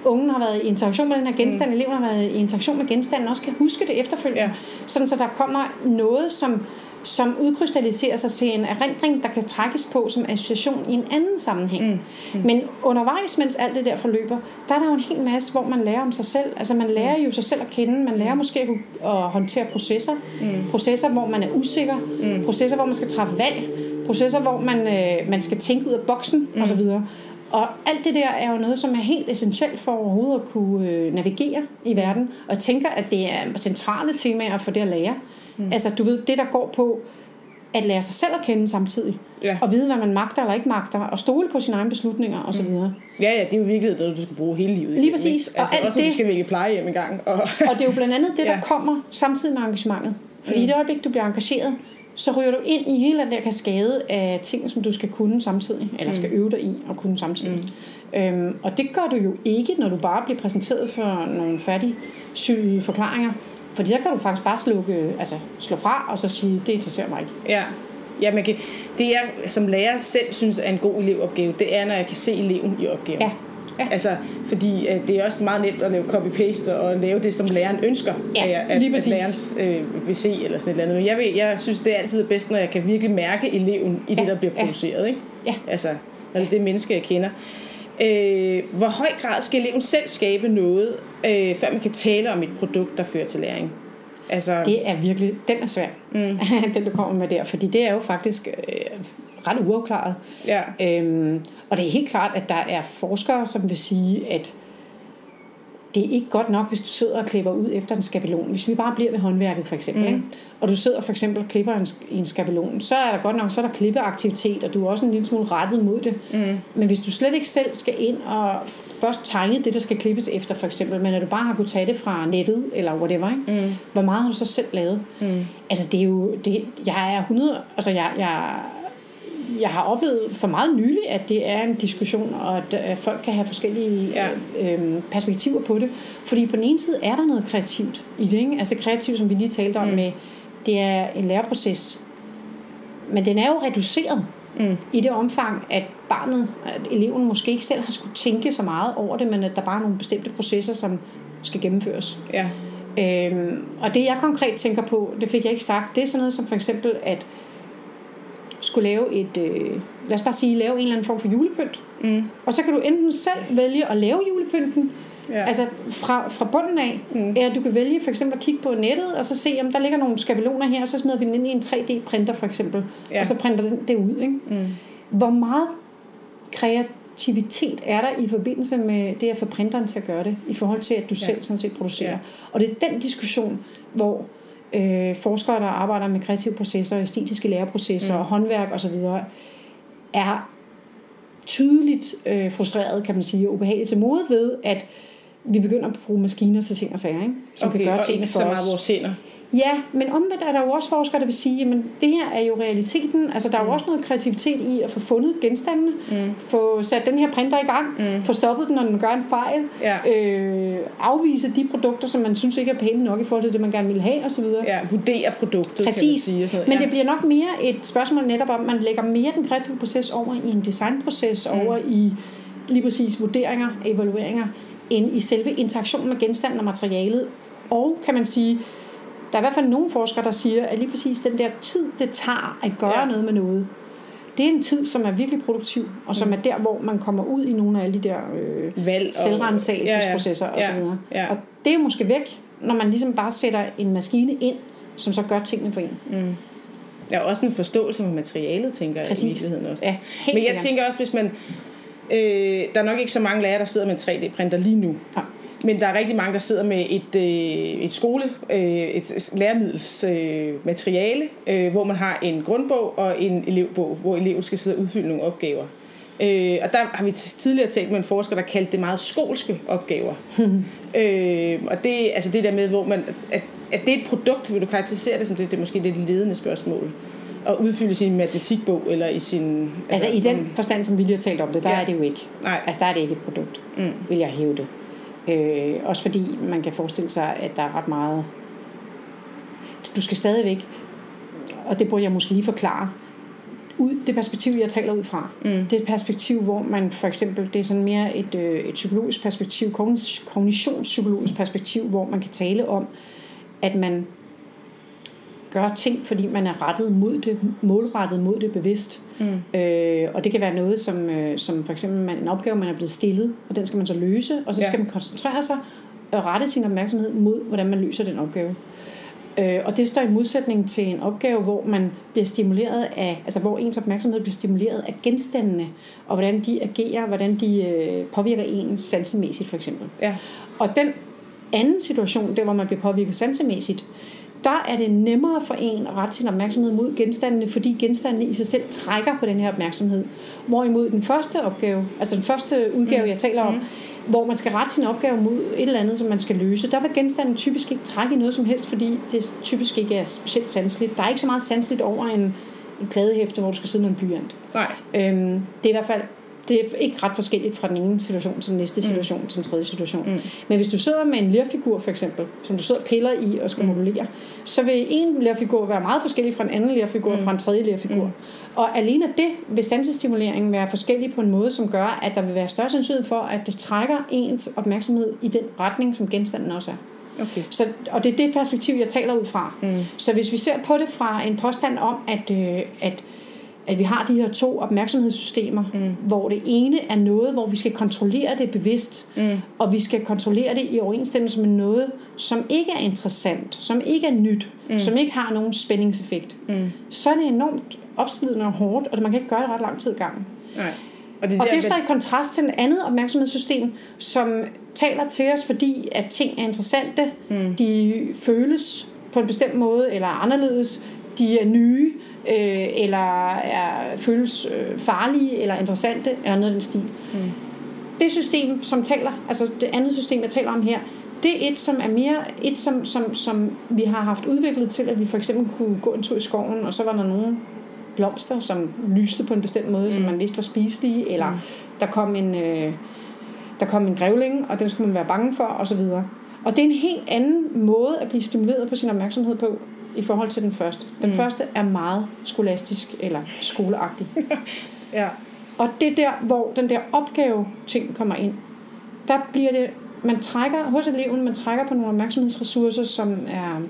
ungen har været i interaktion med den her genstand, mm. eleven har været i interaktion med genstanden, også kan huske det efterfølgende. Ja. Sådan så der kommer noget, som, som udkrystalliserer sig til en erindring, der kan trækkes på som association i en anden sammenhæng. Mm. Mm. Men undervejs, mens alt det der forløber, der er der jo en hel masse, hvor man lærer om sig selv. Altså man lærer jo sig selv at kende, man lærer måske at, kunne- at håndtere processer. Mm. Processer, hvor man er usikker. Mm. Processer, hvor man skal træffe valg. Processer, hvor man, øh, man skal tænke ud af boksen mm. osv. Og alt det der er jo noget, som er helt essentielt for overhovedet at kunne øh, navigere i verden. Og jeg tænker, at det er centrale temaer for det at lære. Mm. Altså, du ved, det der går på at lære sig selv at kende samtidig. Ja. Og vide, hvad man magter eller ikke magter. Og stole på sine egne beslutninger osv. Mm. Ja, ja, det er jo virkelig noget, du skal bruge hele livet. Lige præcis. ikke? Og Altså, alt også det- du skal vælge plejehjem en gang. Og, Og det er jo blandt andet det, der Ja. kommer samtidig med engagementet. Fordi mm. i det øjeblik, du bliver engageret, så ryger du ind i hele den der kaskade af ting, som du skal kunne samtidig, eller skal øve dig i at kunne samtidig. Mm. Øhm, og det gør du jo ikke, når du bare bliver præsenteret for nogle færdigsyede forklaringer. Fordi der kan du faktisk bare slukke, altså, slå fra og så sige, det interesserer mig ikke. ja. Ja, man kan, det jeg som lærer selv synes er en god elevopgave, det er, når jeg kan se eleven i opgaven. Ja. Ja. Altså, fordi øh, det er også meget nemt at lave copy-paste og lave det, som læreren ønsker, Ja, at, at præcis. læreren øh, vil se eller sådan et eller andet. Men jeg, ved, jeg synes, det er altid bedst, når jeg kan virkelig mærke eleven i ja. det, der bliver Ja. produceret. Ikke? Ja. Altså, når det er det menneske, jeg kender. Øh, hvor høj grad skal eleven selv skabe noget, øh, før man kan tale om et produkt, der fører til læring? Altså, Det er virkelig, den er svær, mm. den du kommer med der, fordi det er jo faktisk øh, ret uafklaret. ja. Øhm, og det er helt klart, at der er forskere, som vil sige, at det er ikke godt nok, hvis du sidder og klipper ud efter en skabelon. Hvis vi bare bliver ved håndværket for eksempel, mm. ikke? og du sidder for eksempel og klipper en, i en skabelon, så er der godt nok så er der klippeaktivitet, og du er også en lille smule rettet mod det. Mm. Men hvis du slet ikke selv skal ind og først tegne det, der skal klippes efter for eksempel, men at du bare har kunnet tage det fra nettet, eller whatever, ikke? Mm. hvor meget har du så selv lavet? Mm. Altså det er jo, det, jeg er 100, altså jeg, jeg jeg har oplevet for meget nylig, at det er en diskussion, og at, at folk kan have forskellige Ja. ja. øh, perspektiver på det. Fordi på den ene side er der noget kreativt i det. Ikke? Altså det kreative, som vi lige talte om, mm. med, det er en læreproces. Men den er jo reduceret mm. i det omfang, at barnet, at eleven måske ikke selv har skulle tænke så meget over det, men at der bare er nogle bestemte processer, som skal gennemføres. ja. Øhm, og det jeg konkret tænker på, det fik jeg ikke sagt, det er sådan noget som for eksempel at skulle lave et, øh, lad os bare sige, lave en eller anden form for julepynt. Mm. Og så kan du enten selv vælge at lave julepynten, Ja. altså fra, fra bunden af, mm. eller du kan vælge for eksempel at kigge på nettet, og så se, om der ligger nogle skabeloner her, og så smider vi den ind i en 3D-printer for eksempel, Ja. og så printer den det ud. Ikke? Mm. Hvor meget kreativitet er der i forbindelse med det at få printeren til at gøre det, i forhold til at du ja. selv sådan set producerer. Ja. Og det er den diskussion, hvor øh, forskere, der arbejder med kreative processer, æstetiske læreprocesser, mm. håndværk osv., er tydeligt øh, frustreret, kan man sige, og ubehageligt til mode ved, at vi begynder at bruge maskiner til ting og sager, ikke? som Okay, kan gøre og ting ikke for så meget os. vores hænder. Ja, men omvendt er der jo også forskere, der vil sige, at det her er jo realiteten. Altså, der er jo også noget kreativitet i at få fundet genstandene, mm. få sat den her printer i gang, mm. få stoppet den, når den gør en fejl, Ja. øh, afvise de produkter, som man synes ikke er pæne nok i forhold til det, man gerne vil have osv. Ja, vurdere produktet, kan man Præcis, sige. Sådan noget. men ja. det bliver nok mere et spørgsmål netop om, at man lægger mere den kreative proces over i en designproces, mm. over i lige præcis vurderinger, evalueringer, end i selve interaktionen med genstanden og materialet. Og kan man sige, der er i hvert fald nogle forskere, der siger, at lige præcis den der tid, det tager at gøre Ja. ja. noget med noget, det er en tid, som er virkelig produktiv, og som mm. er der, hvor man kommer ud i nogle af alle de der øh, Valg og- selvrensagelsesprocesser Ja, ja. osv. Ja, ja. Og det er måske væk, når man ligesom bare sætter en maskine ind, som så gør tingene for en. Der er også en forståelse med materialet, tænker jeg i virkeligheden også. Ja, helt Men jeg tænker også, hvis man... Øh, der er nok ikke så mange lærere, der sidder med en 3D-printer lige nu. Nej. Men der er rigtig mange, der sidder med et, øh, et skole, øh, et læremiddels øh, materiale, øh, hvor man har en grundbog og en elevbog, hvor eleven skal sidde og udfylde nogle opgaver. Øh, og der har vi tidligere talt med en forsker, der kaldte det meget skolske opgaver. øh, og det, altså det der med, hvor man, at, at det er et produkt, vil du karakterisere det som det, det er måske lidt ledende spørgsmål. At udfylde sin matematikbog eller i sin... Altså i den forstand, som vi lige har talt om det, der ja. er det jo ikke. Nej. Altså der er det ikke et produkt, mm. vil jeg hæve det. Øh, også fordi man kan forestille sig, at der er ret meget... Du skal stadigvæk, og det burde jeg måske lige forklare, ud, det perspektiv, jeg taler ud fra, mm. det er et perspektiv, hvor man for eksempel, det er sådan mere et, øh, et psykologisk perspektiv, kognitionspsykologisk perspektiv, hvor man kan tale om, at man gør ting, fordi man er rettet mod det, målrettet mod det bevidst. Mm. Øh, og det kan være noget, som, øh, som for eksempel man, en opgave, man er blevet stillet, og den skal man så løse, og så Ja. skal man koncentrere sig og rette sin opmærksomhed mod, hvordan man løser den opgave. Øh, og det står i modsætning til en opgave, hvor man bliver stimuleret af, altså hvor ens opmærksomhed bliver stimuleret af genstandene, og hvordan de agerer, hvordan de øh, påvirker en sansemæssigt for eksempel. Ja. Og den anden situation, der hvor man bliver påvirket sansemæssigt, der er det nemmere for en at rette sin opmærksomhed mod genstandene, fordi genstandene i sig selv trækker på den her opmærksomhed. Hvorimod den første opgave, altså den første udgave, mm. jeg taler om, mm. hvor man skal rette sin opgave mod et eller andet, som man skal løse, der vil genstanden typisk ikke trække i noget som helst, fordi det typisk ikke er specielt sanseligt. Der er ikke så meget sanseligt over en, en kladehæfte, hvor du skal sidde med en blyant. Nej. Øhm, det er i hvert fald det er ikke ret forskelligt fra den ene situation til den næste situation mm. til den tredje situation. Mm. Men hvis du sidder med en lærfigur for eksempel, som du sidder og piller i og skal mm. modellere, så vil en lærfigur være meget forskellig fra en anden lærfigur mm. fra en tredje lærfigur. Mm. Og alene det vil sansestimuleringen være forskellig på en måde, som gør, at der vil være større sandsynlighed for, at det trækker ens opmærksomhed i den retning, som genstanden også er. Okay. Så, og det er det perspektiv, jeg taler ud fra. Mm. Så hvis vi ser på det fra en påstand om, at, øh, at at vi har de her to opmærksomhedssystemer, mm. hvor det ene er noget, hvor vi skal kontrollere det bevidst, mm. og vi skal kontrollere det i overensstemmelse med noget, som ikke er interessant, som ikke er nyt, mm. som ikke har nogen spændingseffekt, mm. så er det enormt opslidende og hårdt, og man kan ikke gøre det ret lang tid i gang. Nej. Og det, og det står i kontrast til et andet opmærksomhedssystem, som taler til os, fordi at ting er interessante, mm. de føles på en bestemt måde, eller anderledes, de er nye, øh, eller er, føles øh, farlige eller interessante, eller noget af den stil. Mm. Det system, som taler, altså det andet system, jeg taler om her, det er et, som er mere et, som, som, som vi har haft udviklet til, at vi for eksempel kunne gå en tur i skoven, og så var der nogle blomster, som lyste på en bestemt måde, mm. som man vidste var spiselige, eller mm. der kom en... Øh, der kom en grævling, og den skulle man være bange for, og så videre. Og det er en helt anden måde at blive stimuleret på sin opmærksomhed på, i forhold til den første. Den mm. første er meget skolastisk eller skoleagtig. ja. Og det er der, hvor den der opgave ting kommer ind. Der bliver det, man trækker hos eleven, man trækker på nogle opmærksomhedsressourcer, som er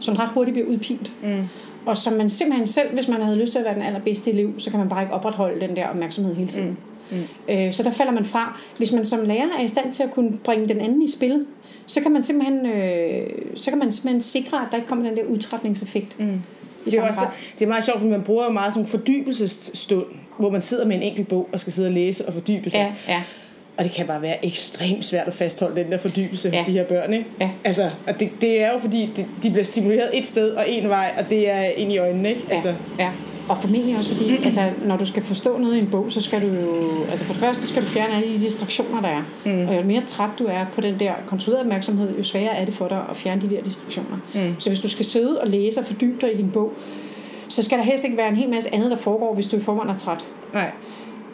som ret hurtigt bliver udpint. Mm. Og som man simpelthen selv, hvis man havde lyst til at være den allerbedste elev, så kan man bare ikke opretholde den der opmærksomhed hele tiden. Mm. Mm. Øh, så der falder man fra. Hvis man som lærer er i stand til at kunne bringe den anden i spil, så kan man simpelthen, øh, så kan man simpelthen sikre, at der ikke kommer den der udtrætningseffekt. Mm. Det er, også, det er meget sjovt, fordi man bruger meget sådan en fordybelsesstund, hvor man sidder med en enkelt bog og skal sidde og læse og fordybe sig. Ja, ja. Og det kan bare være ekstremt svært at fastholde den der fordybelse ja. hos de her børn. Ikke? Ja. Altså, og det, det er jo fordi, de, de bliver stimuleret et sted og en vej, og det er ind i øjnene. Ikke? Ja. Altså. ja. Og formentlig også fordi, mm. altså, når du skal forstå noget i en bog, så skal du jo, altså for det første skal du fjerne alle de distraktioner, der er. Mm. Og jo mere træt du er på den der kontrollerede opmærksomhed, jo sværere er det for dig at fjerne de der distraktioner. Mm. Så hvis du skal sidde og læse og fordybe dig i din bog, så skal der helst ikke være en hel masse andet, der foregår, hvis du i forvejen er træt. Nej.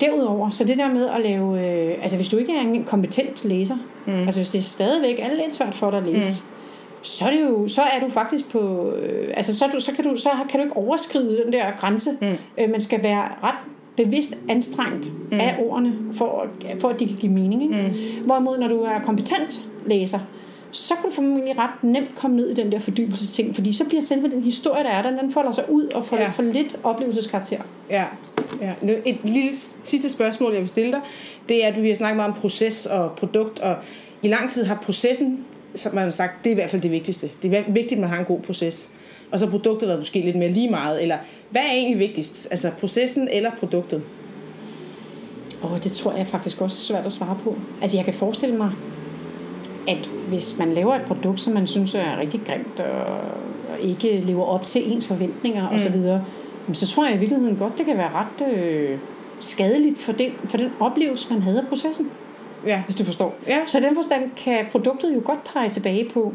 Derudover, så det der med at lave, øh, altså hvis du ikke er en kompetent læser, mm. altså hvis det stadigvæk er lidt svært for dig at læse, mm så er, det jo, så er du faktisk på, øh, altså så, du, så, kan du, så kan du ikke overskride den der grænse. Mm. Øh, man skal være ret bevidst anstrengt mm. af ordene, for, for at de kan give mening. Ikke? Mm. Hvorimod, når du er kompetent læser, så kan du formentlig ret nemt komme ned i den der fordybelsesting, fordi så bliver selve den historie, der er der, den folder sig ud og får ja. for lidt oplevelseskarakter. Ja. ja. Et lille sidste spørgsmål, jeg vil stille dig, det er, at du har snakket meget om proces og produkt, og i lang tid har processen som man har sagt, det er i hvert fald det vigtigste. Det er vigtigt, at man har en god proces. Og så produktet været måske lidt mere lige meget. Eller hvad er egentlig vigtigst? Altså processen eller produktet? Og det tror jeg faktisk også er svært at svare på. Altså jeg kan forestille mig, at hvis man laver et produkt, som man synes er rigtig grimt, og ikke lever op til ens forventninger mm. osv., så tror jeg i virkeligheden godt, det kan være ret øh, skadeligt for den, for den oplevelse, man havde af processen ja. hvis du forstår. Ja. Så i den forstand kan produktet jo godt pege tilbage på,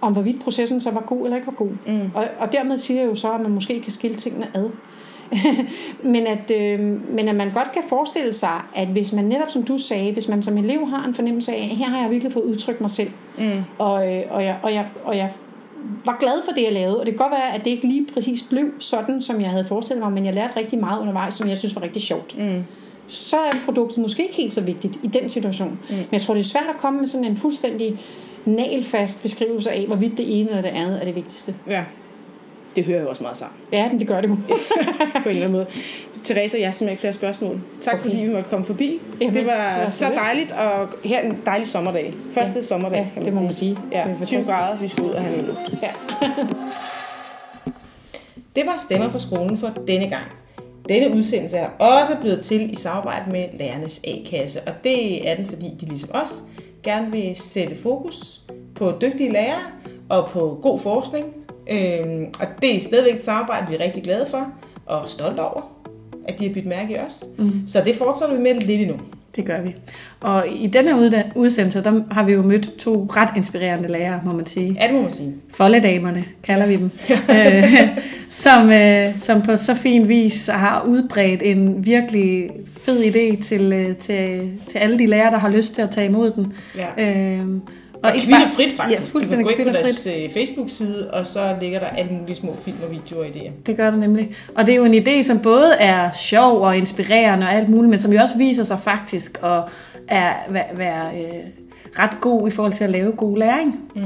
om hvorvidt processen så var god eller ikke var god. Mm. Og, og dermed siger jeg jo så, at man måske kan skille tingene ad. men, at, øh, men at man godt kan forestille sig, at hvis man netop som du sagde, hvis man som elev har en fornemmelse af, her har jeg virkelig fået udtrykt mig selv, mm. og, øh, og, jeg, og, jeg, og jeg var glad for det, jeg lavede, og det kan godt være, at det ikke lige præcis blev sådan, som jeg havde forestillet mig, men jeg lærte rigtig meget undervejs, som jeg synes var rigtig sjovt. Mm så er produktet måske ikke helt så vigtigt i den situation. Mm. Men jeg tror, det er svært at komme med sådan en fuldstændig nagelfast beskrivelse af, hvorvidt det ene eller det andet er det vigtigste. Ja, det hører jo også meget sammen. Ja, men det gør det jo. på en eller anden måde. Therese, jeg har simpelthen ikke flere spørgsmål. Tak okay. fordi vi måtte komme forbi. Jamen, det, var det var så dejligt, og her en dejlig sommerdag. Første ja. sommerdag, ja, kan man det må sige. man sige. Ja, det 20 grader, vi skal ud og have noget luft. Ja. det var Stemmer fra skolen for denne gang. Denne udsendelse er også blevet til i samarbejde med Lærernes A-kasse, og det er den, fordi de ligesom os gerne vil sætte fokus på dygtige lærere og på god forskning. Øhm, og det er stadigvæk et samarbejde, vi er rigtig glade for og stolte over, at de har byttet mærke i os. Mm. Så det fortsætter vi med lidt endnu. Det gør vi. Og i den her udsendelse, der har vi jo mødt to ret inspirerende lærere, må man sige. Ja, det må man sige. Folledamerne, kalder vi dem. øh, som, øh, som på så fin vis har udbredt en virkelig fed idé til, øh, til, til alle de lærere, der har lyst til at tage imod den. Ja. Øh, Og ikke kvindefrit bare- faktisk. Ja, fuldstændig du kan gå ind på deres øh, Facebook-side, og så ligger der alle mulige små film og videoer i det. Det gør det nemlig. Og det er jo en idé, som både er sjov og inspirerende og alt muligt, men som jo også viser sig faktisk at er, være, være øh, ret god i forhold til at lave god læring. Mm.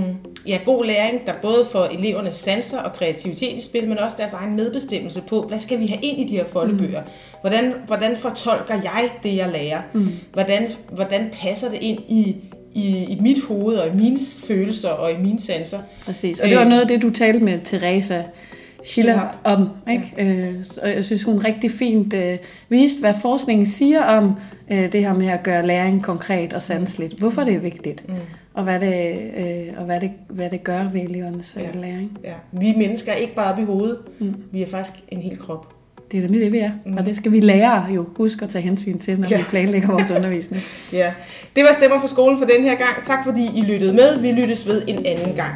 Ja, god læring, der både får elevernes sanser og kreativitet i spil, men også deres egen medbestemmelse på, hvad skal vi have ind i de her foldebøger? Mm. Hvordan, hvordan fortolker jeg det, jeg lærer? Mm. Hvordan, hvordan passer det ind i, i, i mit hoved og i mine følelser og i mine sanser? Præcis. Og det var Øh. noget af det, du talte med Teresa Schiller om. Ikke? Ja. Øh, og jeg synes, hun rigtig fint øh, viste, hvad forskningen siger om øh, det her med at gøre læring konkret og sanseligt. Hvorfor det er vigtigt, mm. og, hvad det, øh, og hvad, det, hvad det gør ved elevernes ja. læring. Ja. Vi mennesker er ikke bare oppe i hovedet, mm. vi er faktisk en hel krop. Det er nemlig det, vi er. Mm. Og det skal vi lære jo huske at tage hensyn til, når. Ja. vi planlægger vores undervisning. Ja. Det var Stemmer for skolen for den her gang. Tak fordi I lyttede med. Vi lyttes ved en anden gang.